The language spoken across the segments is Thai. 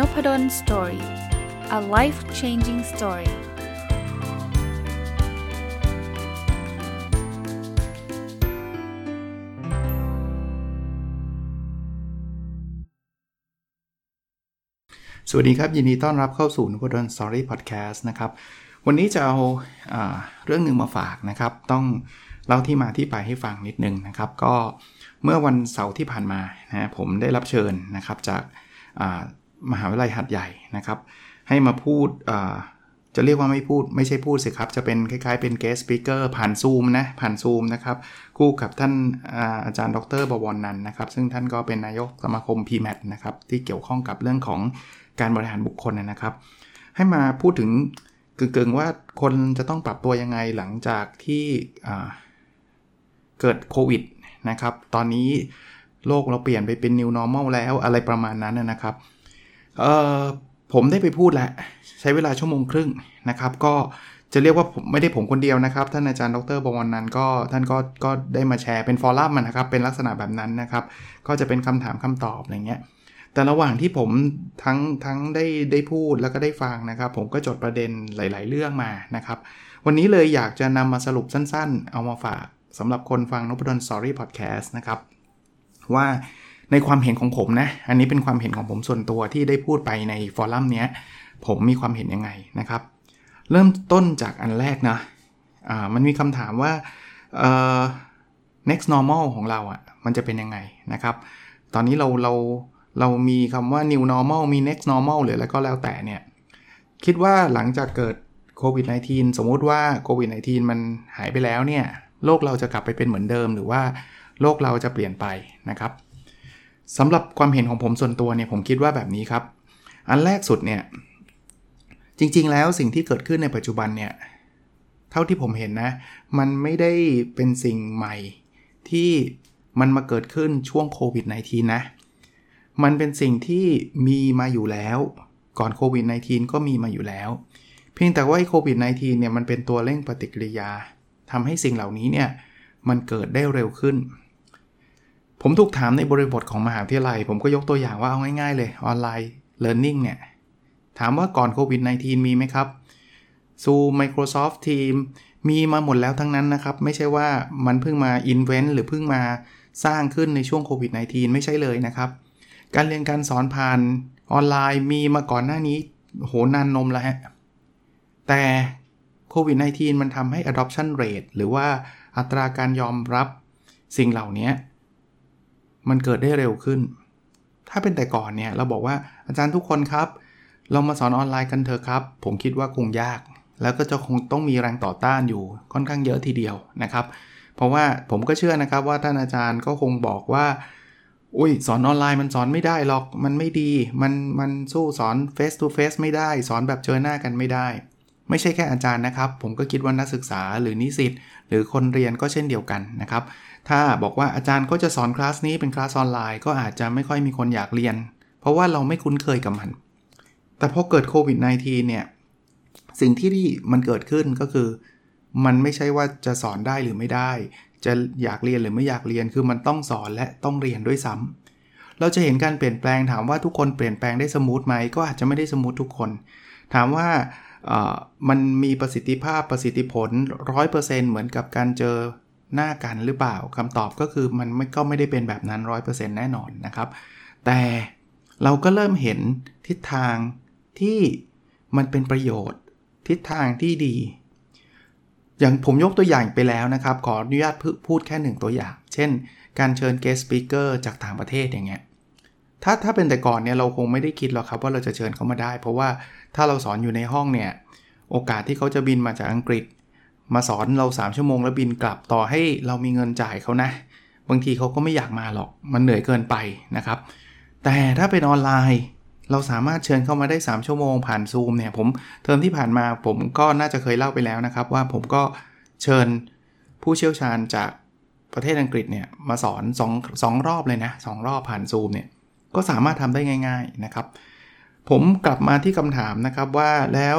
Nopadol Story a life changing story สวัสดีครับ ยินดีต้อนรับเข้าสู่นพดล Story พอดแคสต์นะครับ วันนี้จะเอาอาเรื่องหนึ่งมาฝากนะครับ ต้องเล่าที่มาที่ไปให้ฟังนิดนึงนะครับ ก็เมื่อวันเสาร์ที่ผ่านมานะผมได้รับเชิญนะครับจาก มหาวิทยาลัยหัดใหญ่นะครับ ให้มาพูดจะเรียกว่าไม่พูดไม่ใช่พูดสิครับ จะเป็นคล้ายๆเป็น guest speaker ผ่านซูมนะผ่านซูมนะครับ คู่กับท่านอาจารย์ดรบวรนันนะครับ ซึ่งท่านก็เป็นนายกสมาคม PMAT นะครับ ที่เกี่ยวข้องกับเรื่องของการบริหารบุคคลนะครับ ให้มาพูดถึงกึ่งๆว่าคนจะต้องปรับตัวยังไงหลังจากที่เกิดโควิดนะครับ ตอนนี้โลกเราเปลี่ยนไปเป็น new normal แล้วอะไรประมาณนั้นนะครับ ผมได้ไปพูดแล้วใช้เวลาชั่วโมงครึ่งนะครับ ก็จะเรียกว่าไม่ได้ผมคนเดียวนะครับ ท่านอาจารย์ดรบวรนันก็ท่านก็ก็ได้มาแชร์เป็นฟอรัมนะครับ เป็นลักษณะแบบนั้นนะครับ ก็จะเป็นคำถามคำตอบอะไรเงี้ยแต่ระหว่างที่ผมทั้งทั้งได้ได้พูดแล้วก็ได้ฟังนะครับ ผมก็จดประเด็นหลาย ๆ เรื่องมานะครับ วันนี้เลยอยากจะนำมาสรุปสั้น ๆ เอามาฝากสำหรับคนฟังนพดลสอรี่พอดแคสต์นะครับ ว่า ในความเห็นของผมนะ อันนี้เป็นความเห็นของผมส่วนตัวที่ได้พูดไปในฟอรัมเนี้ย ผมมีความเห็นยังไงนะครับ เริ่มต้นจากอันแรกนะอ่ามันมีคำถามว่าเอ่อ next normal ของเราอะ่ะ มันจะเป็นยังไงนะครับ ตอนนี้เราเราเรามีคำว่า new normal มี next normal หรืออะไรก็แล้วแต่เนี่ย คิดว่าหลังจากเกิดโควิด -19 สมมุติว่าโควิด -19 มันหายไปแล้วเนี่ย โลกเราจะกลับไปเป็นเหมือนเดิม หรือว่าโลกเราจะเปลี่ยนไปนะครับ สำหรับความเห็นของผมส่วนตัวเนี่ยผมคิดว่าแบบนี้ครับ อันแรกสุดเนี่ยจริงๆ แล้วสิ่งที่เกิดขึ้นในปัจจุบันเนี่ยเท่าที่ผมเห็นนะ มันไม่ได้เป็นสิ่งใหม่ที่มันมาเกิดขึ้นช่วงโควิด -19 นะ มันเป็นสิ่งที่มีมาอยู่แล้ว ก่อนโควิด -19 ก็มีมาอยู่แล้ว เพียงแต่ว่าโควิด -19 เนี่ยมันเป็นตัวเร่งปฏิกิริยาทำให้สิ่งเหล่านี้เนี่ยมันเกิดได้เร็วขึ้น ผมถูกถามในบริบทของมหาวิทยาลัย ผมก็ยกตัวอย่างว่าเอาง่ายๆเลยออนไลน์เรียนรู้เนี่ย ถามว่าก่อนโควิด -19 มีไหมครับซู Microsoft Team มีมาหมดแล้วทั้งนั้นนะครับ ไม่ใช่ว่ามันเพิ่งมาอินเวนต์หรือเพิ่งมาสร้างขึ้นในช่วงโควิด -19 ไม่ใช่เลยนะครับ การเรียนการสอนผ่านออนไลน์มีมาก่อนหน้านี้โหนานนมแล้วฮะแต่โควิด -19 มันทำให้ adoption rate หรือว่าอัตราการยอมรับสิ่งเหล่านี้ มันเกิดได้เร็วขึ้น ถ้าเป็นแต่ก่อนเนี่ยเราบอกว่าอาจารย์ทุกคนครับ เรามาสอนออนไลน์กันเถอะครับ ผมคิดว่าคงยาก แล้วก็จะคงต้องมีแรงต่อต้านอยู่ค่อนข้างเยอะทีเดียวนะครับ เพราะว่าผมก็เชื่อนะครับว่าท่านอาจารย์ก็คงบอกว่าอุ้ยสอนออนไลน์มันสอนไม่ได้หรอกมันไม่ดี มันมันสู้สอน face to face ไม่ได้ สอนแบบเจอหน้ากันไม่ได้ ไม่ใช่แค่อาจารย์นะครับ ผมก็คิดว่านักศึกษาหรือนิสิตหรือคนเรียนก็เช่นเดียวกันนะครับ ถ้าบอกว่าอาจารย์ก็จะสอนคลาสนี้เป็นคลาสออนไลน์ก็อาจจะไม่ค่อยมีคนอยากเรียน เพราะว่าเราไม่คุ้นเคยกับมัน แต่พอเกิดโควิด -19 เนี่ย สิ่งที่มันเกิดขึ้นก็คือ มันไม่ใช่ว่าจะสอนได้หรือไม่ได้ จะอยากเรียนหรือไม่อยากเรียนคือมันต้องสอนและต้องเรียนด้วยซ้ำเราจะเห็นการเปลี่ยนแปลงถามว่าทุกคนเปลี่ยนแปลงได้ smooth ไหมก็อาจจะไม่ได้ smooth ทุกคน ถามว่ามันมีประสิทธิภาพประสิทธิผล 100%เหมือนกับการเจอ หน้ากันหรือเปล่าคำตอบก็คือมันไม่ก็ไม่ได้เป็นแบบนั้น 100%แน่นอนนะครับ แต่เราก็เริ่มเห็นทิศทางที่มันเป็นประโยชน์ ทิศทางที่ดี อย่างผมยกตัวอย่างไปแล้วนะครับ ขออนุญาตพูดแค่หนึ่งตัวอย่าง เช่น การเชิญ guest speaker จากต่างประเทศอย่างเงี้ยถ้าถ้าเป็นแต่ก่อนเนี่ยเราคงไม่ได้คิดหรอกครับว่าเราจะเชิญเขามาได้ เพราะว่าถ้าเราสอนอยู่ในห้องเนี่ยโอกาสที่เขาจะบินมาจากอังกฤษ มาสอนเรา 3 ชั่วโมงแล้วบินกลับต่อให้เรามีเงินจ่ายเขานะ บางทีเขาก็ไม่อยากมาหรอกมันเหนื่อยเกินไปนะครับ แต่ถ้าเป็นออนไลน์ เราสามารถเชิญเข้ามาได้ 3 ชั่วโมงผ่านซูมเนี่ยผมเทอมที่ผ่านมาผมก็น่าจะเคยเล่าไปแล้วนะครับ ว่าผมก็เชิญผู้เชี่ยวชาญจากประเทศอังกฤษเนี่ยมาสอน2 2รอบเลยนะ2รอบผ่านซูมเนี่ยก็สามารถทำได้ง่าย ๆนะครับ ผมกลับมาที่คำถามนะครับว่าแล้ว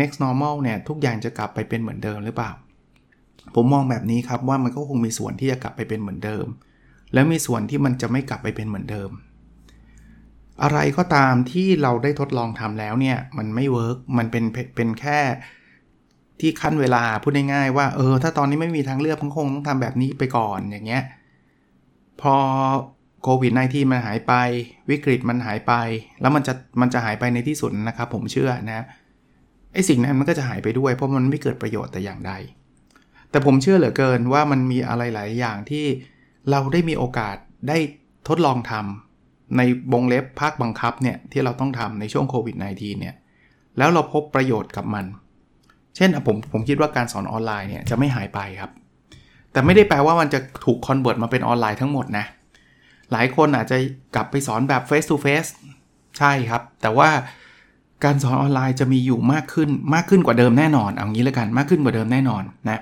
next normal เนี่ยทุกอย่างจะกลับไปเป็นเหมือนเดิมหรือเปล่า ผมมองแบบนี้ครับว่ามันก็คงมีส่วนที่จะกลับไปเป็นเหมือนเดิม แล้วมีส่วนที่มันจะไม่กลับไปเป็นเหมือนเดิม อะไรก็ตามที่เราได้ทดลองทำแล้วเนี่ยมันไม่ work มันเป็นเป็นแค่ที่คั่นเวลาพูดง่ายๆว่าเออถ้าตอนนี้ไม่มีทางเลือกมันคงต้องทำแบบนี้ไปก่อนอย่างเงี้ยพอโควิด -19 มันหายไปวิกฤตมันหายไป แล้วมันจะมันจะหายไปในที่สุดนะครับผมเชื่อนะ ไอ้สิ่งนั้นมันก็จะหายไปด้วย เพราะมันไม่เกิดประโยชน์แต่อย่างใด แต่ผมเชื่อเหลือเกินว่ามันมีอะไรหลายอย่างที่เราได้มีโอกาสได้ทดลองทำในวงเล็บภาคบังคับเนี่ยที่เราต้องทำในช่วงโควิด -19 เนี่ยแล้วเราพบประโยชน์กับมัน เช่นผมผมคิดว่าการสอนออนไลน์เนี่ยจะไม่หายไปครับ แต่ไม่ได้แปลว่ามันจะถูก convert มาเป็นออนไลน์ทั้งหมดนะ หลายคนอาจจะกลับไปสอนแบบ face to face ใช่ครับ แต่ว่า การสอนออนไลน์จะมีอยู่มากขึ้นมากขึ้นกว่าเดิมแน่นอน เอางี้ล้วกันมากขึ้นกว่าเดิมแน่นอนนะ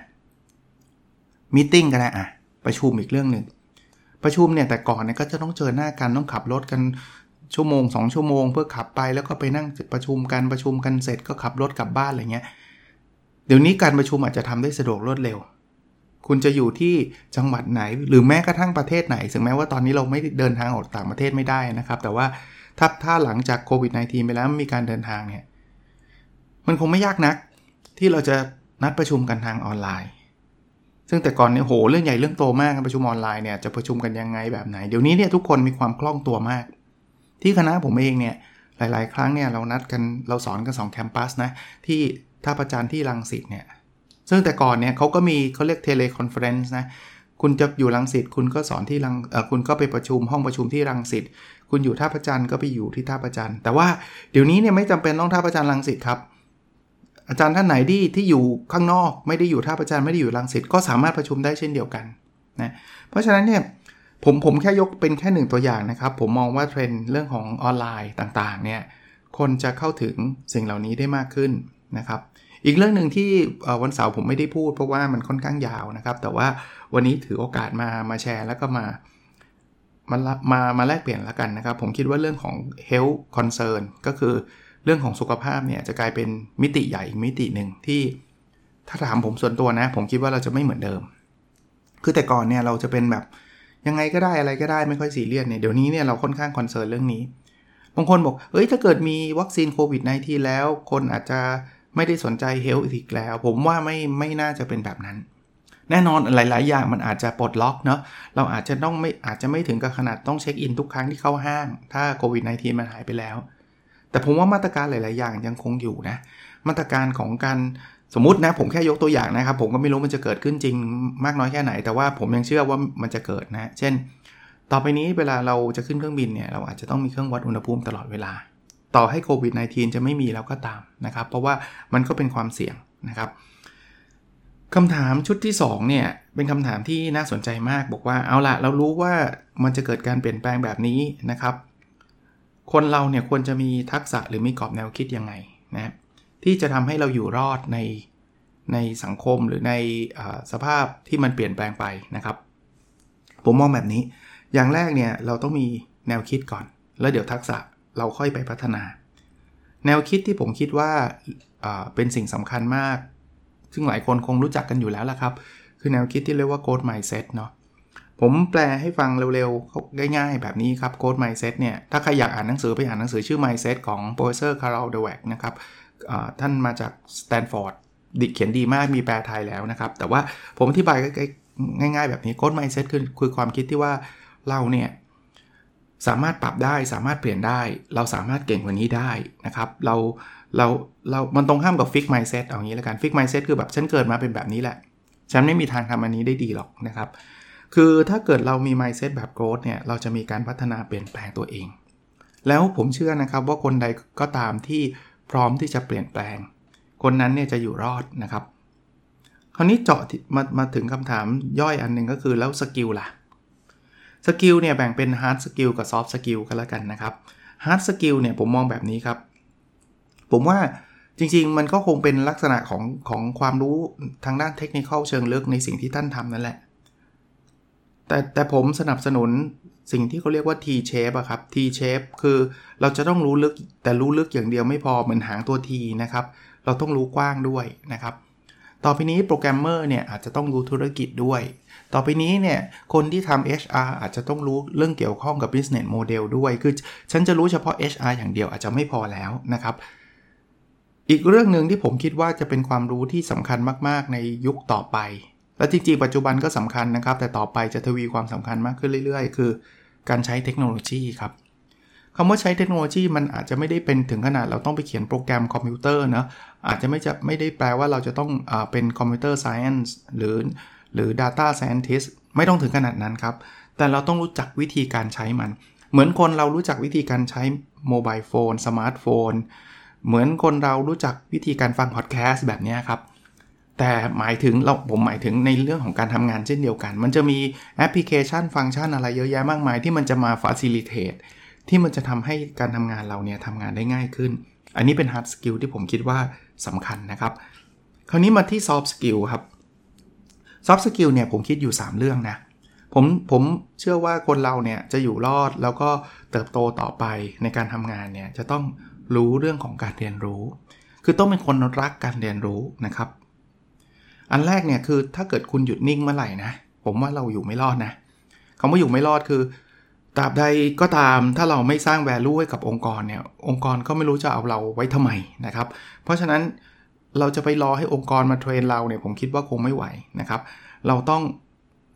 มิ팅กันนะอะประชุมอีกเรื่องหนึ่งประชุมเนี่ยแต่ก่อนเนี่ยก็จะต้องเจอหน้ากันต้องขับรถกันชั่วโมง 2 ชั่วโมง เพื่อขับไปแล้วก็ไปนั่งประชุมกันประชุมกันเสร็จก็ขับรถกลับบ้านอะไรเงี้ยเดี๋ยวนี้การประชุมอาจจะทำได้สะดวกรวดเร็ว คุณจะอยู่ที่จังหวัดไหน หรือแม้กระทั่งประเทศไหน ถึงแม้ว่าตอนนี้เราไม่เดินทางออกต่างประเทศไม่ได้นะครับ แต่ว่า ถ้าถ้าหลังจากโควิด -19 ไปแล้วมีการเดินทางเนี่ย มันคงไม่ยากนัก ที่เราจะนัดประชุมกันทางออนไลน์ ซึ่งแต่ก่อนเนี่ยโหเรื่องใหญ่เรื่องโตมากประชุมออนไลน์เนี่ยจะประชุมกันยังไงแบบไหน เดี๋ยวนี้เนี่ยทุกคนมีความคล่องตัวมาก ที่คณะผมเองเนี่ยหลาย ๆ ครั้งเนี่ยเรานัดกันเราสอนกัน2แคมปัสนะที่ท่าพระจันทร์ที่รังสิตเนี่ยซึ่งแต่ก่อนเนี่ยเขาก็มีเขาเรียก teleconference นะ คุณจะอยู่รังสิตคุณก็สอนที่รังคุณก็ไปประชุมห้องประชุมที่รังสิตคุณอยู่ท่าพระจันทร์ก็ไปอยู่ที่ท่าพระจันทร์แต่ว่าเดี๋ยวนี้เนี่ยไม่จำเป็นต้องท่าพระจันทร์รังสิตครับ อาจารย์ท่านไหนที่ที่อยู่ข้างนอก ไม่ได้อยู่ท่าพระจันทร์ไม่ได้อยู่รังสิตก็สามารถประชุมได้เช่นเดียวกันนะเพราะฉะนั้นเนี่ยผมผมแค่ยกเป็นแค่หนึ่งตัวอย่างนะครับ ผมมองว่าเทรนด์เรื่องของออนไลน์ต่างๆเนี่ยคนจะเข้าถึงสิ่งเหล่านี้ได้มากขึ้นนะครับ อีกเรื่องหนึ่งที่วันเสาร์ผมไม่ได้พูดเพราะว่ามันค่อนข้างยาวนะครับ แต่ว่า วันนี้ถือโอกาสมามาแชร์แล้วก็มามามามาแลกเปลี่ยนแล้วกันนะครับ ผมคิดว่าเรื่องของ health concern ก็คือเรื่องของสุขภาพเนี่ยจะกลายเป็นมิติใหญ่มิติหนึ่งที่ถ้าถามผมส่วนตัวนะ ผมคิดว่าเราจะไม่เหมือนเดิม คือแต่ก่อนเนี่ยเราจะเป็นแบบยังไงก็ได้อะไรก็ได้ไม่ค่อยซีเรียสเนี่ยเดี๋ยวนี้เนี่ยเราค่อนข้าง concern เรื่องนี้บางคนบอกเอ้ยถ้าเกิดมีวัคซีนโควิด -19 แล้ว คนอาจจะไม่ได้สนใจเฮลท์อีกแล้ว ผมว่าไม่ไม่น่าจะเป็นแบบนั้น แน่นอนหลาย ๆ อย่างมันอาจจะปลดล็อกเนาะเราอาจจะต้องไม่อาจจะไม่ถึงกับขนาดต้องเช็คอินทุกครั้งที่เข้าห้าง ถ้าโควิด -19 มันหายไปแล้ว แต่ผมว่ามาตรการหลาย ๆ อย่างยังคงอยู่นะ มาตรการของการสมมตินะผมแค่ยกตัวอย่างนะครับ ผมก็ไม่รู้มันจะเกิดขึ้นจริงมากน้อยแค่ไหน แต่ว่าผมยังเชื่อว่ามันจะเกิดนะ เช่น ต่อไปนี้เวลาเราจะขึ้นเครื่องบินเนี่ยเราอาจจะต้องมีเครื่องวัดอุณหภูมิตลอดเวลา ต่อให้โควิด -19 จะไม่มีแล้วก็ตามนะครับ เพราะว่ามันก็เป็นความเสี่ยงนะครับ คำถามชุดที่2เนี่ยเป็นคำถามที่น่าสนใจมากบอกว่าเอาละเรารู้ว่ามันจะเกิดการเปลี่ยนแปลงแบบนี้นะครับ คนเราเนี่ยควรจะมีทักษะหรือมีกรอบแนวคิดยังไงนะที่จะทำให้เราอยู่รอดในในสังคมหรือในสภาพที่มันเปลี่ยนแปลงไปนะครับ ผมมองแบบนี้ อย่างแรกเนี่ยเราต้องมีแนวคิดก่อน แล้วเดี๋ยวทักษะเราค่อยไปพัฒนา แนวคิดที่ผมคิดว่าเป็นสิ่งสำคัญมาก ซึ่งหลายคนคงรู้จักกันอยู่แล้วละครับ คือแนวคิดที่เรียกว่า growth mindset เนาะผมแปลให้ฟังเร็วๆ ง่ายๆ แบบนี้ครับ Code Mindset เนี่ย ถ้าใครอยากอ่านหนังสือไปอ่านหนังสือชื่อ Mindset ของ Professor Carol Dweck นะครับท่านมาจาก Stanford ดิเขียนดีมากมีแปลไทยแล้วนะครับ แต่ว่าผมอธิบายง่าย ๆ แบบนี้ Code Mindset คือคือความคิดที่ว่าเราเนี่ยสามารถปรับได้สามารถเปลี่ยนได้ เราสามารถเก่งกว่านี้ได้นะครับ เรา เราเรา มันตรงข้ามกับ Fix Mindset เอางี้แล้วกัน Fix Mindset คือแบบฉันเกิดมาเป็นแบบนี้แหละ ฉันไม่มีทางทำอันนี้ได้ดีหรอกนะครับ คือถ้าเกิดเรามี mindset แบบ growth เนี่ย เราจะมีการพัฒนาเปลี่ยนแปลงตัวเอง แล้วผมเชื่อนะครับว่าคนใดก็ตามที่พร้อมที่จะเปลี่ยนแปลง คนนั้นเนี่ยจะอยู่รอดนะครับ คราวนี้เจาะมามาถึงคำถามย่อยอันหนึ่งก็คือแล้ว skill ล่ะ skill เนี่ยแบ่งเป็น hard skill กับ soft skill กันแล้วกันนะครับ hard skill เนี่ยผมมองแบบนี้ครับ ผมว่าจริง ๆ มันก็คงเป็นลักษณะของของความรู้ทางด้านเทคนิคเชิงลึกในสิ่งที่ท่านทำนั่นแหละ แต่แต่ผมสนับสนุนสิ่งที่เขาเรียกว่า T shape อะครับ T shape คือเราจะต้องรู้ลึกแต่รู้ลึกอย่างเดียวไม่พอเหมือนหางตัว T นะครับ เราต้องรู้กว้างด้วยนะครับ ต่อไปนี้โปรแกรมเมอร์เนี่ยอาจจะต้องรู้ธุรกิจด้วย ต่อไปนี้เนี่ยคนที่ทำ HR อาจจะต้องรู้เรื่องเกี่ยวข้องกับ business model ด้วย คือฉันจะรู้เฉพาะ HR อย่างเดียวอาจจะไม่พอแล้วนะครับ อีกเรื่องหนึ่งที่ผมคิดว่าจะเป็นความรู้ที่สำคัญมากๆ ในยุคต่อไป และจริงๆปัจจุบันก็สำคัญนะครับ แต่ต่อไปจะทวีความสำคัญมากขึ้นเรื่อยๆ คือ การใช้เทคโนโลยีครับคำว่าใช้เทคโนโลยีมันอาจจะไม่ได้เป็นถึงขนาดเราต้องไปเขียนโปรแกรมคอมพิวเตอร์นะอาจจะไม่จะไม่ได้แปลว่าเราจะต้องอเป็น computer science หรือหรือ Data Scientist ไม่ต้องถึงขนาดนั้นครับ แต่เราต้องรู้จักวิธีการใช้มัน เหมือนคนเรารู้จักวิธีการใช้ mobile phone smartphone เหมือนคนเรารู้จักวิธีการฟังพอดแคสต์แบบนี้ครับ แต่หมายถึงเราผมหมายถึงในเรื่องของการทำงานเช่นเดียวกัน มันจะมีแอปพลิเคชันฟังก์ชันอะไรเยอะแยะมากมาย ที่มันจะมา facilitate ที่มันจะทำให้การทำงานเราเนี่ยทำงานได้ง่ายขึ้น อันนี้เป็น hard skill ที่ผมคิดว่าสำคัญนะครับ คราวนี้มาที่ soft skill ครับ soft skill เนี่ยผมคิดอยู่ 3 เรื่องนะผมผมเชื่อว่าคนเราเนี่ยจะอยู่รอดแล้วก็เติบโตต่อไปในการทำงานเนี่ยจะต้อง รู้เรื่องของการเรียนรู้ คือต้องเป็นคนรักการเรียนรู้นะครับ อันแรกเนี่ยคือถ้าเกิดคุณหยุดนิ่งเมื่อไหร่นะ ผมว่าเราอยู่ไม่รอดนะคำว่าอยู่ไม่รอดคือตราบใดก็ตามถ้าเราไม่สร้าง value ให้กับองค์กรเนี่ย องค์กรก็ไม่รู้จะเอาเราไว้ทำไมนะครับ เพราะฉะนั้นเราจะไปรอให้องค์กรมาเทรนเราเนี่ยผมคิดว่าคงไม่ไหวนะครับ เราต้อง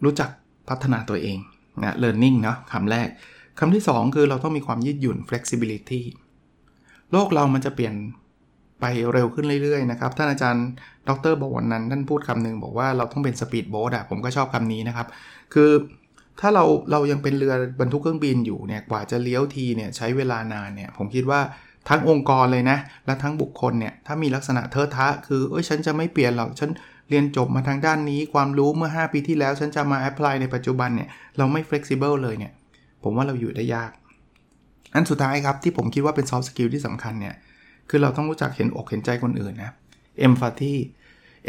รู้จักพัฒนาตัวเองนะ learning เนาะคำแรกคำที่ 2 คือเราต้องมีความยืดหยุ่น flexibility โลกเรามันจะเปลี่ยนไปเร็วขึ้นเรื่อยๆนะครับ ท่านอาจารย์ดรบอกวันนั้นท่านพูดคำหนึ่งบอกว่าเราต้องเป็นสปีดโบ๊ทอะผมก็ชอบคำนี้นะครับ คือถ้าเราเรายังเป็นเรือบรรทุกเครื่องบินอยู่เนี่ยกว่าจะเลี้ยวทีเนี่ยใช้เวลานานเนี่ยผมคิดว่าทั้งองค์กรเลยนะ และทั้งบุคคลเนี่ยถ้ามีลักษณะเทอะทะ คือเอ้ยฉันจะไม่เปลี่ยนหรอกฉันเรียนจบมาทางด้านนี้ความรู้เมื่อ 5 ปีที่แล้วฉันจะมาแอพพลายในปัจจุบันเนี่ยเราไม่ flexible เลยเนี่ยผมว่าเราอยู่ได้ยาก อันสุดท้ายครับที่ผมคิดว่าเป็น soft skill ที่สำคัญเนี่ย คือเราต้องรู้จักเห็นอกเห็นใจคนอื่นนะ empathy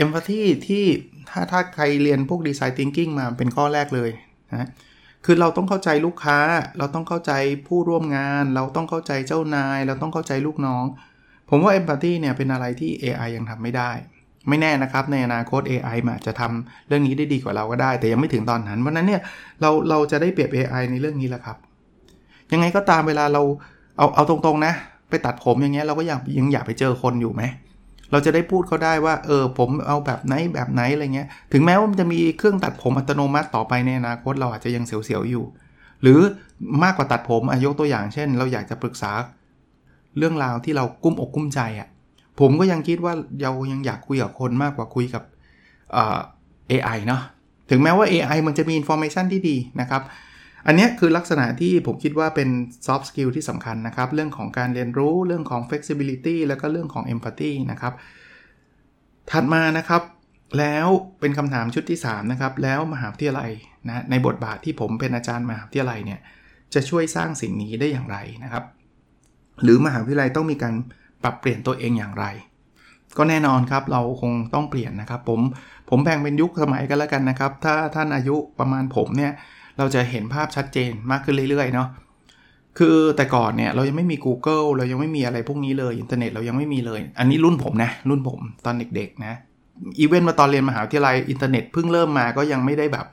empathy ที่ถ้าถ้าใครเรียนพวก design thinking มาเป็นข้อแรกเลยนะคือเราต้องเข้าใจลูกค้า เราต้องเข้าใจผู้ร่วมงาน เราต้องเข้าใจเจ้านาย เราต้องเข้าใจลูกน้อง ผมว่า empathy เนี่ยเป็นอะไรที่ AI ยังทำไม่ได้ ไม่แน่นะครับ ในอนาคต AI มาจะทำเรื่องนี้ได้ดีกว่าเราก็ได้ แต่ยังไม่ถึงตอนนั้น เพราะนั้นเนี่ยเราเราจะได้เปรียบ AI ในเรื่องนี้แหละครับ ยังไงก็ตามเวลาเราเอาเอาตรงๆนะ ไปตัดผมอย่างเงี้ยเราก็อยากยังอยากไปเจอคนอยู่ไหมเราจะได้พูดเขาได้ว่า เออ ผมเอาแบบไหนแบบไหนอะไรเงี้ย ถึงแม้ว่ามันจะมีเครื่องตัดผมอัตโนมัติต่อไปในอนาคตเราอาจจะยังเสียวๆอยู่ หรือมากกว่าตัดผมอายกตัวอย่างเช่น เราอยากจะปรึกษา เรื่องราวที่เรากลุ้มอกกลุ้มใจอะ่ะ ผมก็ยังคิดว่าเรายังอยากคุยกับคนมากกว่าคุยกับ AI เนาะ ถึงแม้ว่า AI มันจะมี information ที่ดีนะครับ อันนี้คือลักษณะที่ผมคิดว่าเป็น soft skill ที่สำคัญนะครับ เรื่องของการเรียนรู้เรื่องของ flexibility แล้วก็เรื่องของ empathy นะครับ ถัดมานะครับ แล้วเป็นคำถามชุดที่ 3 นะครับ แล้วมหาวิทยาลัยนะในบทบาทที่ผมเป็นอาจารย์มหาวิทยาลัยเนี่ยจะช่วยสร้างสิ่งนี้ได้อย่างไรนะครับ หรือมหาวิทยาลัยต้องมีการปรับเปลี่ยนตัวเองอย่างไร ก็แน่นอนครับเราคงต้องเปลี่ยนนะครับ ผมผมแบ่งเป็นยุคสมัยกันแล้วกันนะครับ ถ้าท่านอายุประมาณผมเนี่ย เราจะเห็นภาพชัดเจนมากขึ้นเรื่อยๆเนาะคือแต่ก่อนเนี่ยเรายังไม่มี Google เรายังไม่มีอะไรพวกนี้เลยอินเทอร์เน็ตเรายังไม่มีเลย อันนี้รุ่นผมนะรุ่นผมตอนเด็กๆนะอีเวนต์มาตอนเรียนมหาวิทยาลัยอินเทอร์เน็ตเพิ่งเริ่มมาก็ยังไม่ได้แบบ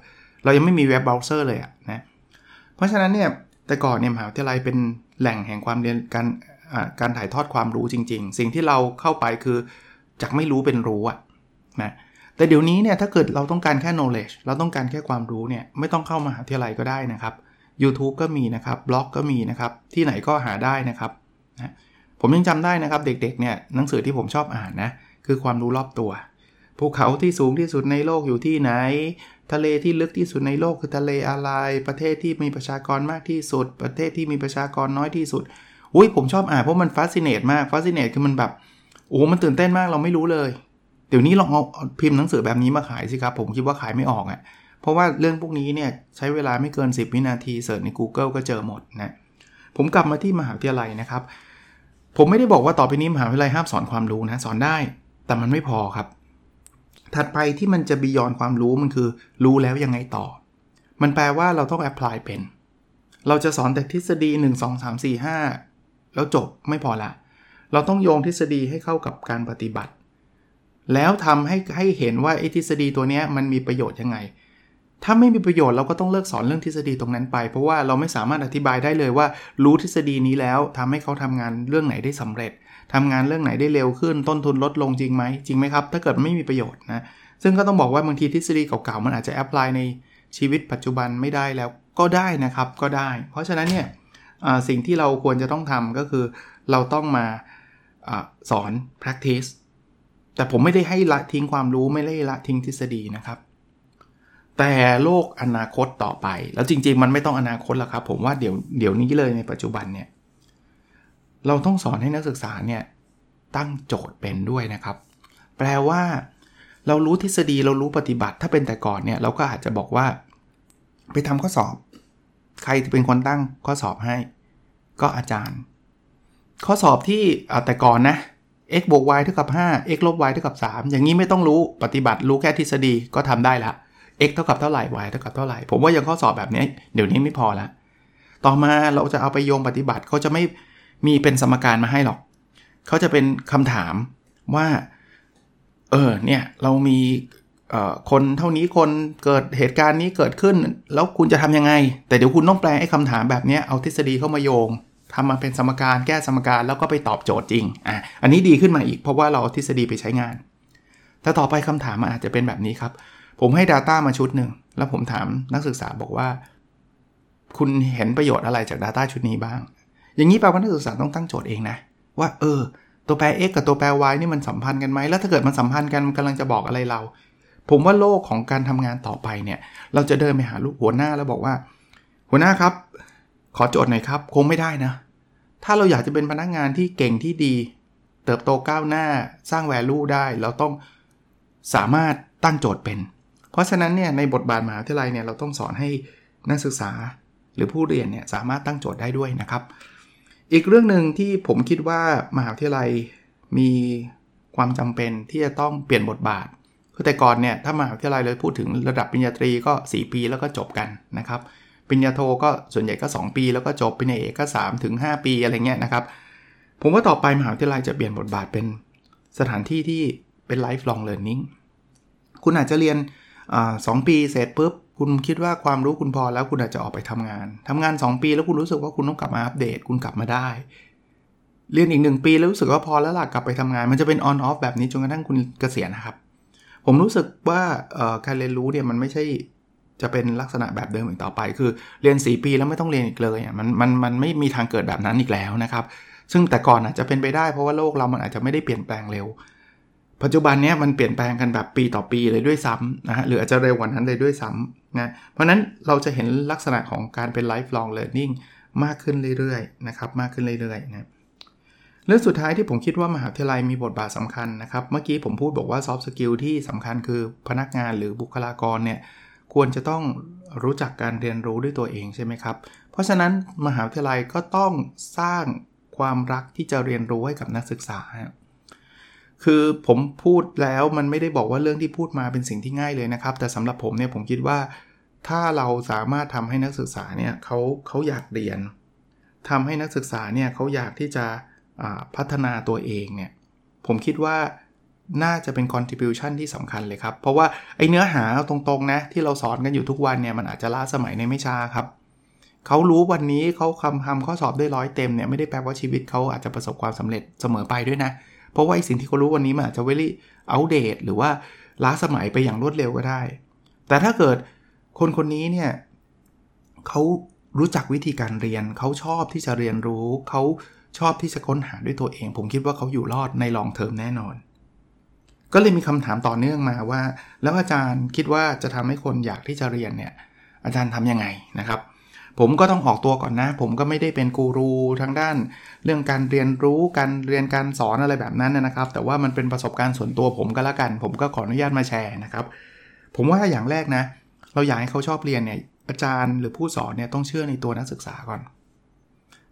เรายังไม่มี web browser เลยอะนะเพราะฉะนั้นเนี่ยแต่ก่อนเนี่ยมหาวิทยาลัยเป็นแหล่งแห่งความเรียนการการถ่ายทอดความรู้จริง ๆ สิ่งที่เราเข้าไปคือจากไม่รู้เป็นรู้อะนะ แต่เดี๋ยวนี้เนี่ยถ้าเกิดเราต้องการแค่ knowledge เราต้องการแค่ความรู้เนี่ยไม่ต้องเข้ามหาวิทยาลัยก็ได้นะครับ YouTube ก็มีนะครับบล็อกก็มีนะครับ ที่ไหนก็หาได้นะครับนะผมยังจำได้นะครับเด็กๆเนี่ยหนังสือที่ผมชอบอ่านนะคือความรู้รอบตัวภูเขาที่สูงที่สุดในโลกอยู่ที่ไหน ทะเลที่ลึกที่สุดในโลกคือทะเลอะไร ประเทศที่มีประชากรมากที่สุด ประเทศที่มีประชากรน้อยที่สุดอุ้ยผมชอบอ่านเพราะมัน fascinate มาก fascinate คือมันแบบโอ้ มันตื่นเต้นมากเราไม่รู้เลย เดี๋ยวนี้ลองเอาพิมพ์หนังสือแบบนี้มาขายสิครับ ผมคิดว่าขายไม่ออกอะ่ะเพราะว่าเรื่องพวกนี้เนี่ยใช้เวลาไม่เกิน 10 วินาที search ใน Google ก็เจอหมดนะผมกลับมาที่มหาวิทยาลัยนะครับ ผมไม่ได้บอกว่าต่อไปนี้มหาวิทยาลัยห้ามสอนความรู้นะสอนได้ แต่มันไม่พอครับ ถัดไปที่มันจะบียอนความรู้มันคือ รู้แล้วยังไงต่อ มันแปลว่าเราต้องแอพพลายเป็น เราจะสอนแต่ทฤษฎี 1 2 3 4 5 แล้วจบไม่พอละ เราต้องโยงทฤษฎีให้เข้ากับการปฏิบัติ แล้วทำให้ให้เห็นว่าไอ้ทฤษฎีตัวนี้มันมีประโยชน์ยังไง ถ้าไม่มีประโยชน์เราก็ต้องเลิกสอนเรื่องทฤษฎีตรงนั้นไป เพราะว่าเราไม่สามารถอธิบายได้เลยว่า รู้ทฤษฎีนี้แล้วทำให้เขาทำงานเรื่องไหนได้สำเร็จทำงานเรื่องไหนได้เร็วขึ้น ต้นทุนลดลงจริงไหมจริงไหมครับ ถ้าเกิดไม่มีประโยชน์นะซึ่งก็ต้องบอกว่าบางทีทฤษฎีเก่าๆมันอาจจะแอพพลายในชีวิตปัจจุบันไม่ได้แล้วก็ได้นะครับก็ได้ เพราะฉะนั้นเนี่ยสิ่งที่เราควรจะต้องทำก็คือเราต้องมาอสอน practice แต่ผมไม่ได้ให้ละทิ้งความรู้ไม่ได้ละทิ้งทฤษฎีนะครับ แต่โลกอนาคตต่อไป แล้วจริง ๆ มันไม่ต้องอนาคตแล้วครับ ผมว่าเดี๋ยวเดี๋ยวนี้เลยในปัจจุบันเนี่ยเราต้องสอนให้นักศึกษาเนี่ยตั้งโจทย์เป็นด้วยนะครับ แปลว่า เรารู้ทฤษฎีเรารู้ปฏิบัติ ถ้าเป็นแต่ก่อนเนี่ยเราก็อาจจะบอกว่า ไปทำข้อสอบ ใครเป็นคนตั้งข้อสอบให้ ก็อาจารย์ ข้อสอบที่แต่ก่อนนะ x บวก y เท่ากับ 5 x ลบ y เท่ากับ 3 อย่างนี้ไม่ต้องรู้ปฏิบัติรู้แค่ทฤษฎีก็ทำได้ละ x เท่ากับเท่าไหร่ y เท่ากับเท่าไหร่ ผมว่ายังข้อสอบแบบนี้ เดี๋ยวนี้ไม่พอละ ต่อมาเราจะเอาไปโยงปฏิบัติเขาจะไม่มีเป็นสมการมาให้หรอก เขาจะเป็นคำถามว่า เออเนี่ยเรามีคนเท่านี้คนเกิดเหตุการณ์นี้เกิดขึ้น แล้วคุณจะทํำยังไง แต่เดี๋ยวคุณต้องแปลไอ้คำถามแบบนี้เอาทฤษฎีเข้ามาโยง ทำมาเป็นสมการแก้สมการแล้วก็ไปตอบโจทย์จริงอะอันนี้ดีขึ้นมาอีกเพราะว่าเราทฤษฎีไปใช้งาน แต่ต่อไปคำถามมันอาจจะเป็นแบบนี้ครับ ผมให้ Data มาชุดหนึ่ง แล้วผมถามนักศึกษาบอกว่า คุณเห็นประโยชน์อะไรจาก Data ชุดนี้บ้าง อย่างนี้แปลว่านักศึกษาต้องตั้งโจทย์เองนะ ว่า เออ ตัวแปร x กับตัวแปร y นี่มันสัมพันธ์กันไหมแล้วถ้าเกิดมันสัมพันธ์กันมันกำลังจะบอกอะไรเรา ผมว่าโลกของการทำงานต่อไปเนี่ย เราจะเดินไปหาลูกหัวหน้าแล้วบอกว่า หัวหน้าครับ ขอโจทย์หน่อยครับ คงไม่ได้นะ ถ้าเราอยากจะเป็นพนักงานที่เก่งที่ดี เติบโตก้าวหน้าสร้างแวลูได้ เราต้องสามารถตั้งโจทย์เป็น เพราะฉะนั้นเนี่ยในบทบาทมหาวิทยาลัยเนี่ยเราต้องสอนให้นักศึกษาหรือผู้เรียนเนี่ยสามารถตั้งโจทย์ได้ด้วยนะครับ อีกเรื่องหนึ่งที่ผมคิดว่ามหาวิทยาลัยมีความจำเป็นที่จะต้องเปลี่ยนบทบาทคือแต่ก่อนเนี่ยถ้ามหาวิทยาลัยเลยพูดถึงระดับปริญญาตรีก็ 4 ปีแล้วก็จบกันนะครับ ปริญญาโทก็ส่วนใหญ่ก็ 2 ปี แล้วก็จบปริญญาเอกก็3ถึง5ปีอะไรเงี้ยนะครับ ผมว่าต่อไปมหาวิทยาลัยจะเปลี่ยนบทบาทเป็นสถานที่ที่เป็น lifelong learning คุณอาจจะเรียนสองปีเสร็จปุ๊บคุณคิดว่าความรู้คุณพอแล้วคุณอาจจะออกไปทำงานทำงาน 2 ปีแล้วคุณรู้สึกว่าคุณต้องกลับมาอัปเดต คุณกลับมาได้ เรียนอีก 1 ปีแล้วรู้สึกว่าพอแล้วล่ะกลับไปทำงาน มันจะเป็น on off แบบนี้จนกระทั่งคุณเกษียณนะครับ ผมรู้สึกว่าการเรียนรู้เนี่ยมันไม่ใช่ จะเป็นลักษณะแบบเดิมอีกต่อไป คือเรียน 4 ปีแล้วไม่ต้องเรียนอีกเลยมันมันมันไม่มีทางเกิดแบบนั้นอีกแล้วนะครับ ซึ่งแต่ก่อนอาจจะเป็นไปได้เพราะว่าโลกเรามันอาจจะไม่ได้เปลี่ยนแปลงเร็ว ปัจจุบันนี้มันเปลี่ยนแปลงกันแบบปีต่อปีเลยด้วยซ้ำนะฮะหรืออาจจะเร็วกว่านั้นเลยด้วยซ้ำนะเพราะนั้นเราจะเห็นลักษณะของการเป็น lifelong learning มากขึ้นเรื่อยๆนะครับมากขึ้นเรื่อยๆนะเรื่องสุดท้ายที่ผมคิดว่ามหาวิทยาลัยมีบทบาทสำคัญนะครับ เมื่อกี้ผมพูดบอกว่า soft skill ที่สำคัญคือพนักงานหรือบุคลากรเนี่ย ควรจะต้องรู้จักการเรียนรู้ด้วยตัวเองใช่ไหมครับ เพราะฉะนั้นมหาวิทยาลัยก็ต้องสร้างความรักที่จะเรียนรู้ให้กับนักศึกษา คือผมพูดแล้วมันไม่ได้บอกว่าเรื่องที่พูดมาเป็นสิ่งที่ง่ายเลยนะครับ แต่สำหรับผมเนี่ยผมคิดว่าถ้าเราสามารถทำให้นักศึกษาเนี่ยเขาเขาอยากเรียนทำให้นักศึกษาเนี่ยเขาอยากที่จะพัฒนาตัวเองเนี่ยผมคิดว่า น่าจะเป็น contribution ที่สำคัญเลยครับ เพราะว่าไอเนื้อหาตรงๆนะที่เราสอนกันอยู่ทุกวันเนี่ยมันอาจจะล้าสมัยในไม่ช้าครับเขารู้วันนี้เขาคำทำข้อสอบได้ร้อยเต็มเนี่ยไม่ได้แปลว่าชีวิตเขาอาจจะประสบความสำเร็จเสมอไปด้วยนะ เพราะว่าไอสิ่งที่เขารู้วันนี้มันอาจจะเวลี่อัปเดตหรือว่าล้าสมัยไปอย่างรวดเร็วก็ได้ แต่ถ้าเกิดคนคนนี้เนี่ยเขารู้จักวิธีการเรียนเขาชอบที่จะเรียนรู้เขาชอบที่จะค้นหาด้วยตัวเอง ผมคิดว่าเขาอยู่รอดในลองเทอมแน่นอน ก็เลยมีคำถามต่อเนื่องมาว่า แล้วอาจารย์คิดว่าจะทำให้คนอยากที่จะเรียนเนี่ยอาจารย์ทํำยังไงนะครับ ผมก็ต้องออกตัวก่อนนะ ผมก็ไม่ได้เป็นกูรูทางด้าน เรื่องการเรียนรู้การเรียนการสอนอะไรแบบนั้นนะครับ แต่ว่ามันเป็นประสบการณ์ส่วนตัวผมก็แล้วกัน ผมก็ขออนุญาตมาแชร์นะครับ ผมว่าอย่างแรกนะ เราอยากให้เขาชอบเรียนเนี่ยอาจารย์หรือผู้สอนเนี่ยต้องเชื่อในตัวนักศึกษาก่อน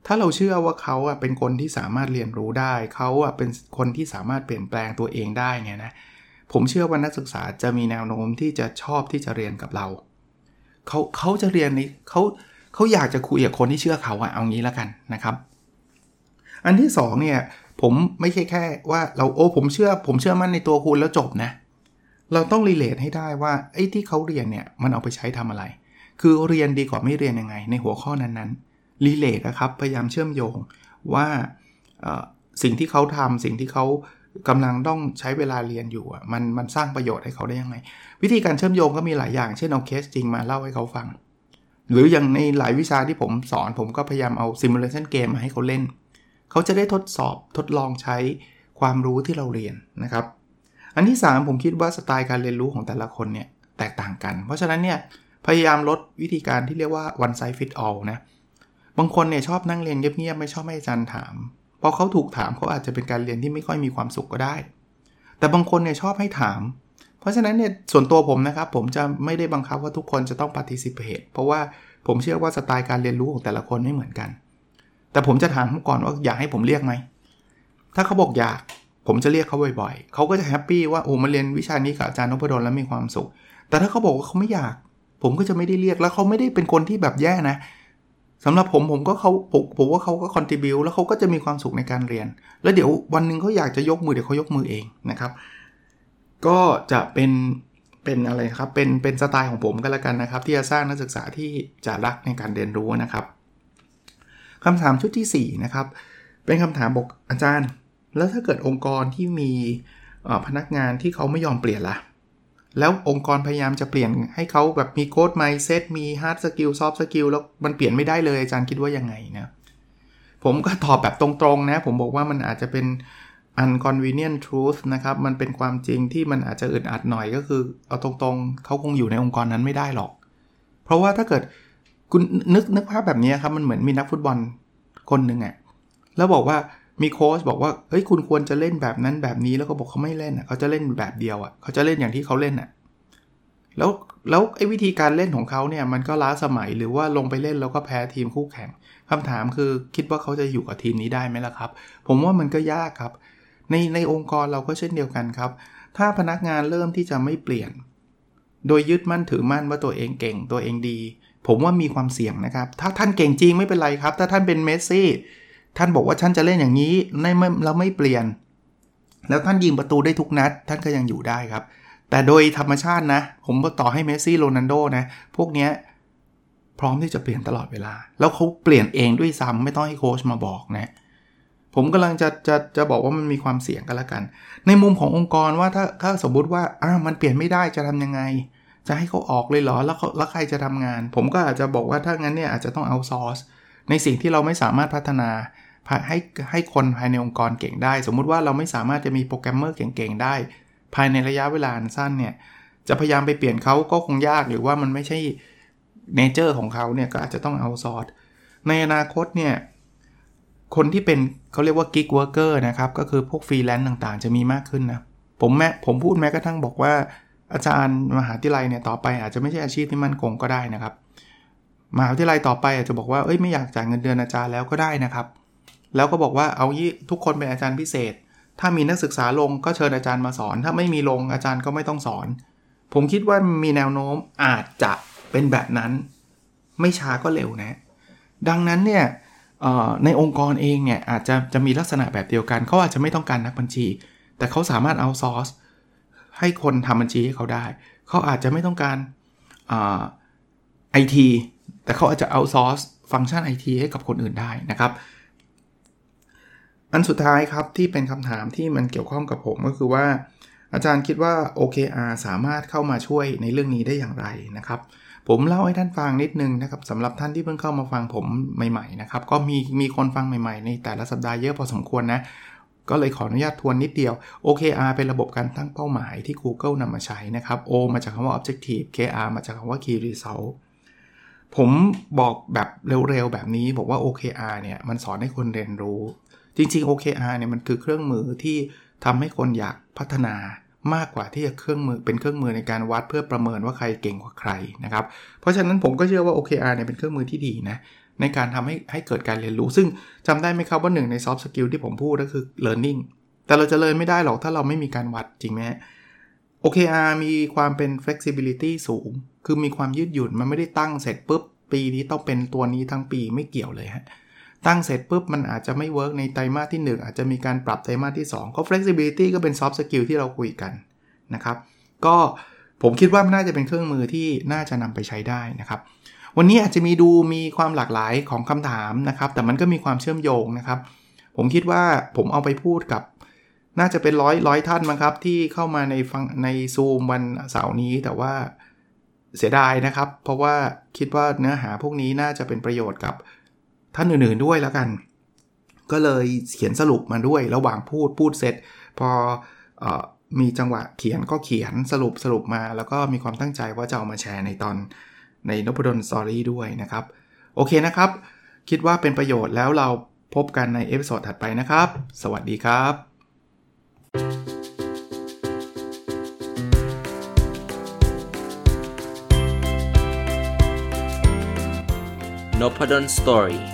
ถ้าเราเชื่อว่าเขาเป็นคนที่สามารถเรียนรู้ได้ เขาเป็นคนที่สามารถเปลี่ยนแปลงตัวเองได้เนี่ยนะผมเชื่อว่านักศึกษาจะมีแนวโน้มที่จะชอบที่จะเรียนกับเรา เขาเขาจะเรียนในเขาเขาอยากจะคุยกับคนที่เชื่อเขาอะเอางี้แล้วกันนะครับ อันที่2เนี่ยผมไม่ใช่แค่ว่าเราโอ้ผมเชื่อ ผมเชื่อมั่นในตัวคุณแล้วจบนะ เราต้อง relate ให้ได้ว่าไอ้ที่เขาเรียนเนี่ยมันเอาไปใช้ทำอะไร คือเรียนดีกว่าไม่เรียนยังไง ในหัวข้อนั้นๆ relate นะครับ พยายามเชื่อมโยงว่าสิ่งที่เขาทำสิ่งที่เขากำลังต้องใช้เวลาเรียนอยู่มันมันสร้างประโยชน์ให้เขาได้ยังไง วิธีการเชื่อมโยงก็มีหลายอย่าง เช่นเอาเคสจริงมาเล่าให้เขาฟัง หรืออย่างในหลายวิชาที่ผมสอนผมก็พยายามเอาซิมูเลชันเกมมาให้เขาเล่น เขาจะได้ทดสอบทดลองใช้ความรู้ที่เราเรียนนะครับ อันที่ 3 ผมคิดว่าสไตล์การเรียนรู้ของแต่ละคนเนี่ยแตกต่างกัน เพราะฉะนั้นเนี่ยพยายามลดวิธีการที่เรียกว่า one size fit all นะ บางคนเนี่ยชอบนั่งเรียนเงียบๆไม่ชอบให้อาจารย์ถามพอเขาถูกถามเขาอาจจะเป็นการเรียนที่ไม่ค่อยมีความสุขก็ได้ แต่บางคนเนี่ยชอบให้ถาม เพราะฉะนั้นเนี่ยส่วนตัวผมนะครับ ผมจะไม่ได้บังคับว่าทุกคนจะต้อง participate เพราะว่าผมเชื่อว่าสไตล์การเรียนรู้ของแต่ละคนไม่เหมือนกัน แต่ผมจะถามเขาก่อนว่าอยากให้ผมเรียกไหมถ้าเขาบอกอยากผมจะเรียกเขาบ่อยๆ เขาก็จะ happy ว่าโอ้มาเรียนวิชานี้กับอาจารย์นพดลแล้วมีความสุข แต่ถ้าเขาบอกว่าเขาไม่อยาก ผมก็จะไม่ได้เรียกแล้วเขาไม่ได้เป็นคนที่แบบแย่นะ สำหรับผมผมก็เขาผมผมว่าเขาก็ contribute แล้วเขาก็จะมีความสุขในการเรียน แล้วเดี๋ยววันหนึ่งเขาอยากจะยกมือเดี๋ยวเขายกมือเองนะครับ ก็จะเป็นเป็นอะไรครับเป็นเป็นสไตล์ของผมก็แล้วกันนะครับ ที่จะสร้างนักศึกษาที่จะรักในการเรียนรู้นะครับคำถามชุดที่ 4 นะครับ เป็นคำถามบอกอาจารย์ แล้วถ้าเกิดองค์กรที่มีพนักงานที่เขาไม่ยอมเปลี่ยนละ่ะ แล้วองค์กรพยายามจะเปลี่ยนให้เขาแบบมี growth mindset มี hard skill soft skill แล้วมันเปลี่ยนไม่ได้เลยอาจารย์คิดว่ายังไงนะ ผมก็ตอบแบบตรงๆนะ ผมบอกว่ามันอาจจะเป็น unconvenient truth นะครับ มันเป็นความจริงที่มันอาจจะอึดอัดหน่อยก็คือ เอาตรงๆ เขาคงอยู่ในองค์กรนั้นไม่ได้หรอก เพราะว่าถ้าเกิดคุณนึกนึกภาพแบบนี้ครับ มันเหมือนมีนักฟุตบอลคนหนึ่งอะ่ะแล้วบอกว่า มีโค้ชบอกว่าเฮ้ยคุณควรจะเล่นแบบนั้นแบบนี้แล้วก็บอกเขาไม่เล่นอะเขาจะเล่นแบบเดียวอะเขาจะเล่นอย่างที่เขาเล่นอะแล้วแล้วไอ้วิธีการเล่นของเขาเนี่ยมันก็ล้าสมัยหรือว่าลงไปเล่นแล้วก็แพ้ทีมคู่แข่งคำถามคือคิดว่าเขาจะอยู่กับทีมนี้ได้ไหมล่ะครับ ผมว่ามันก็ยากครับ ในในองค์กรเราก็เช่นเดียวกันครับ ถ้าพนักงานเริ่มที่จะไม่เปลี่ยน โดยยึดมั่นถือมั่นว่าตัวเองเก่งตัวเองดี ผมว่ามีความเสี่ยงนะครับ ถ้าท่านเก่งจริงไม่เป็นไรครับ ถ้าท่านเป็นเมสซี่ ท่านบอกว่าท่านจะเล่นอย่างนี้ในเราไม่เปลี่ยน แล้วท่านยิงประตูได้ทุกนัด ท่านก็ยังอยู่ได้ครับ แต่โดยธรรมชาตินะ ผมต่อให้เมสซี่โรนัลโดนะ พวกนี้พร้อมที่จะเปลี่ยนตลอดเวลา แล้วเขาเปลี่ยนเองด้วยซ้ำไม่ต้องให้โค้ชมาบอกนะ ผมกำลังจะจะจะบอกว่ามันมีความเสี่ยงกันละกัน ในมุมขององค์กรว่าถ้าถ้าสมมุติว่าอ้ามันเปลี่ยนไม่ได้จะทำยังไง จะให้เขาออกเลยเหรอแล้วแล้วใครจะทำงาน ผมก็อาจจะบอกว่าถ้างั้นเนี่ยอาจจะต้องเอาซอร์สในสิ่งที่เราไม่สามารถพัฒนา ให้ให้คนภายในองค์กรเก่งได้ สมมุติว่าเราไม่สามารถจะมีโปรแกรมเมอร์เก่งๆได้ ภายในระยะเวลาสั้นเนี่ยจะพยายามไปเปลี่ยนเขาก็คงยากหรือว่ามันไม่ใช่ nature ของเขาเนี่ยก็อาจจะต้อง outsource ในอนาคตเนี่ยคนที่เป็นเขาเรียกว่า gig worker นะครับ ก็คือพวกฟรีแลนซ์ต่างๆ จะมีมากขึ้นนะ ผมแม้ผมพูดแม้กระทั่งบอกว่า อาจารย์มหาวิทยาลัยเนี่ยต่อไปอาจจะไม่ใช่อาชีพที่มั่นคงก็ได้นะครับ มหาวิทยาลัยต่อไปอาจจะบอกว่าเอ้ยไม่อยากจ่ายเงินเดือนอาจารย์แล้วก็ได้นะครับ แล้วก็บอกว่าเอายี่ทุกคนเป็นอาจารย์พิเศษ ถ้ามีนักศึกษาลงก็เชิญอาจารย์มาสอน ถ้าไม่มีลงอาจารย์ก็ไม่ต้องสอน ผมคิดว่ามีแนวโน้มอาจจะเป็นแบบนั้น ไม่ช้าก็เร็วนะ ดังนั้นเนี่ยในองค์กรเองเนี่ยอาจจะจะมีลักษณะแบบเดียวกันเขาอาจจะไม่ต้องการนักบัญชี แต่เขาสามารถเอาซอร์สให้คนทำบัญชีให้เขาได้เขาอาจจะไม่ต้องการไอทีแต่เขาอาจจะเอาซอร์สฟังก์ชันไอทีให้กับคนอื่นได้นะครับ อันสุดท้ายครับที่เป็นคำถามที่มันเกี่ยวข้องกับผมก็คือว่า อาจารย์คิดว่า OKR สามารถเข้ามาช่วยในเรื่องนี้ได้อย่างไรนะครับ ผมเล่าให้ท่านฟังนิดนึงนะครับสำหรับท่านที่เพิ่งเข้ามาฟังผมใหม่ๆนะครับก็มีมีคนฟังใหม่ๆ ในแต่ละสัปดาห์เยอะพอสมควรนะก็เลยขออนุญาตทวนนิดเดียว OKR เป็นระบบการตั้งเป้าหมายที่ Google นำมาใช้นะครับ O มาจากคำว่า Objective KR มาจากคำว่า Key Result ผมบอกแบบเร็วๆ แบบนี้บอกว่า OKR เนี่ย มันสอนให้คนเรียนรู้ จริงๆ OKR เนี่ยมันคือเครื่องมือที่ทำให้คนอยากพัฒนามากกว่าที่จะเครื่องมือเป็นเครื่องมือในการวัดเพื่อประเมินว่าใครเก่งกว่าใครนะครับ เพราะฉะนั้นผมก็เชื่อว่า OKR เนี่ยเป็นเครื่องมือที่ดีนะในการทำให้ให้เกิดการเรียนรู้ ซึ่งจำได้ไหมครับว่าหนึ่งใน soft skill ที่ผมพูดก็คือ learning แต่เราจะเรียนไม่ได้หรอกถ้าเราไม่มีการวัดจริงไหม OKR มีความเป็น flexibility สูง คือมีความยืดหยุ่นมันไม่ได้ตั้งเสร็จปุ๊บปีนี้ต้องเป็นตัวนี้ทั้งปีไม่เกี่ยวเลยฮะ ตั้งเสร็จปุ๊บมันอาจจะไม่เวิร์กในไตรมาสที่ 1 อาจจะมีการปรับไตรมาสที่ 2 ก็ flexibility ก็เป็น soft skill ที่เราคุยกันนะครับ ก็ผมคิดว่าน่าจะเป็นเครื่องมือที่น่าจะนำไปใช้ได้นะครับ วันนี้อาจจะมีดูมีความหลากหลายของคำถามนะครับ แต่มันก็มีความเชื่อมโยงนะครับ ผมคิดว่าผมเอาไปพูดกับ น่าจะเป็นร้อยร้อยท่านมั้งครับที่เข้ามาในฟังในซูมวันเสาร์นี้แต่ว่าเสียดายนะครับ เพราะว่าคิดว่าเนื้อหาพวกนี้น่าจะเป็นประโยชน์กับ ท่านอื่นๆด้วยแล้วกัน ก็เลยเขียนสรุปมาด้วยระหว่างพูดพูดเสร็จ พออมีจังหวะเขียนก็เขียนสรุปสรุปมา แล้วก็มีความตั้งใจว่าจะเอามาแชร์ในตอนในนพดลสตอรี่ด้วยนะครับ โอเคนะครับ คิดว่าเป็นประโยชน์แล้วเราพบกันในเอพิโซดถัดไปนะครับ สวัสดีครับ n o p a d o n Story